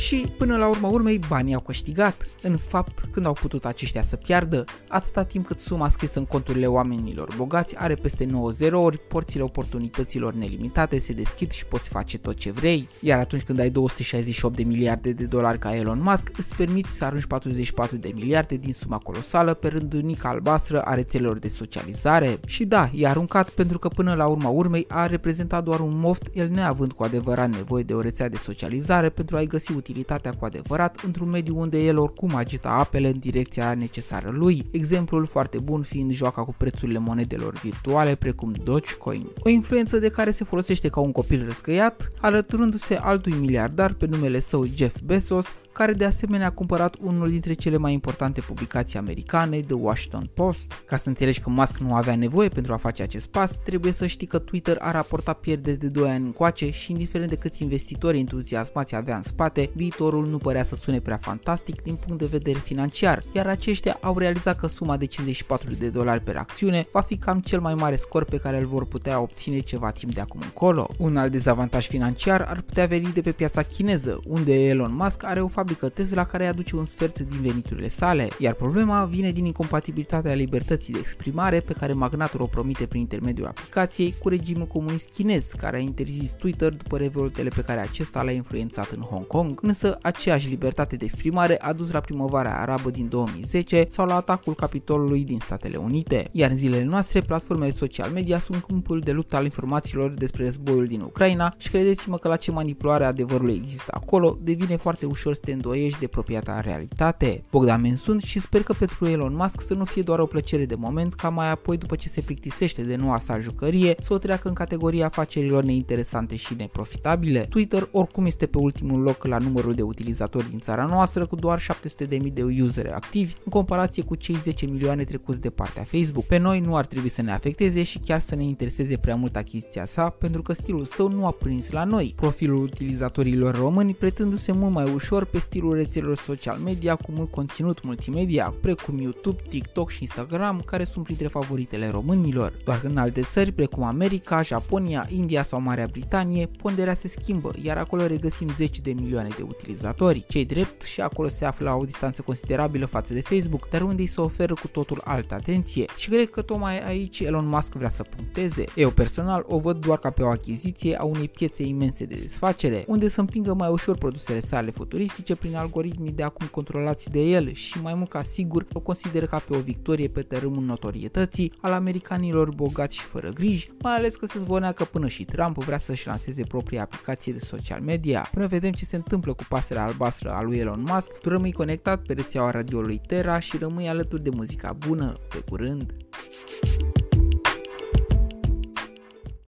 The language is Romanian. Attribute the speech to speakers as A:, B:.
A: Și până la urma urmei banii au câștigat. În fapt, când au putut aceștia să piardă, atâta timp cât suma scrisă în conturile oamenilor bogați are peste 9 zerouri, porțile oportunităților nelimitate se deschid și poți face tot ce vrei. Iar atunci când ai 268 de miliarde de dolari ca Elon Musk, îți permiți să arunci 44 de miliarde din suma colosală pe rândunica albastră a rețelelor de socializare. Și da, i-a aruncat pentru că până la urma urmei a reprezentat doar un moft, el neavând cu adevărat nevoie de o rețea de socializare pentru a-i găsi utilitatea cu adevărat într-un mediu unde el oricum agita apele în direcția necesară lui, exemplul foarte bun fiind joaca cu prețurile monedelor virtuale precum Dogecoin, o influență de care se folosește ca un copil răscăiat, alăturându-se altui miliardar pe numele său Jeff Bezos, care de asemenea a cumpărat unul dintre cele mai importante publicații americane, The Washington Post. Ca să înțelegi că Musk nu avea nevoie pentru a face acest pas, trebuie să știi că Twitter a raportat pierderi de 2 ani încoace și indiferent de câți investitori entuziasmați avea în spate, viitorul nu părea să sune prea fantastic din punct de vedere financiar, iar aceștia au realizat că suma de 54 de dolari per acțiune va fi cam cel mai mare scor pe care îl vor putea obține ceva timp de acum încolo. Un alt dezavantaj financiar ar putea veni de pe piața chineză, unde Elon Musk are o fabrică Tesla care aduce un sfert din veniturile sale, iar problema vine din incompatibilitatea libertății de exprimare pe care magnatul o promite prin intermediul aplicației cu regimul comunist chinez, care a interzis Twitter după revoltele pe care acesta le-a influențat în Hong Kong, însă aceeași libertate de exprimare a dus la primăvara arabă din 2010 sau la atacul capitolului din Statele Unite, iar în zilele noastre platformele social media sunt câmpul de luptă al informațiilor despre războiul din Ucraina și credeți-mă că la ce manipulare adevărului există acolo, devine foarte ușor să te îndoiești de proprietatea realitate. Bogdan sunt și sper că pentru Elon Musk să nu fie doar o plăcere de moment, ca mai apoi după ce se plictisește de noua sa jucărie, să o treacă în categoria afacerilor neinteresante și neprofitabile. Twitter oricum este pe ultimul loc la numărul de utilizatori din țara noastră cu doar 700.000 de useri activi în comparație cu cei 10 milioane trecuți de partea Facebook. Pe noi nu ar trebui să ne afecteze și chiar să ne intereseze prea mult achiziția sa pentru că stilul său nu a prins la noi. Profilul utilizatorilor români pretându-se mult mai ușor pe stilul rețelelor social media cu mult conținut multimedia, precum YouTube, TikTok și Instagram, care sunt printre favoritele românilor. Doar că în alte țări, precum America, Japonia, India sau Marea Britanie, ponderea se schimbă, iar acolo regăsim 10 de milioane de utilizatori. Cei drept și acolo se află la o distanță considerabilă față de Facebook, dar unde îi se oferă cu totul altă atenție. Și cred că tocmai aici Elon Musk vrea să puncteze. Eu personal o văd doar ca pe o achiziție a unei piețe imense de desfacere, unde să împingă mai ușor produsele sale futuristice prin algoritmii de acum controlați de el și mai mult ca sigur o consideră ca pe o victorie pe tărâmul notorietății al americanilor bogați și fără griji, mai ales că se zvonea că până și Trump vrea să-și lanseze propria aplicație de social media. Până vedem ce se întâmplă cu pasărea albastră a lui Elon Musk, tu rămâi conectat pe rețeaua radioului Terra și rămâi alături de muzica bună. Pe curând!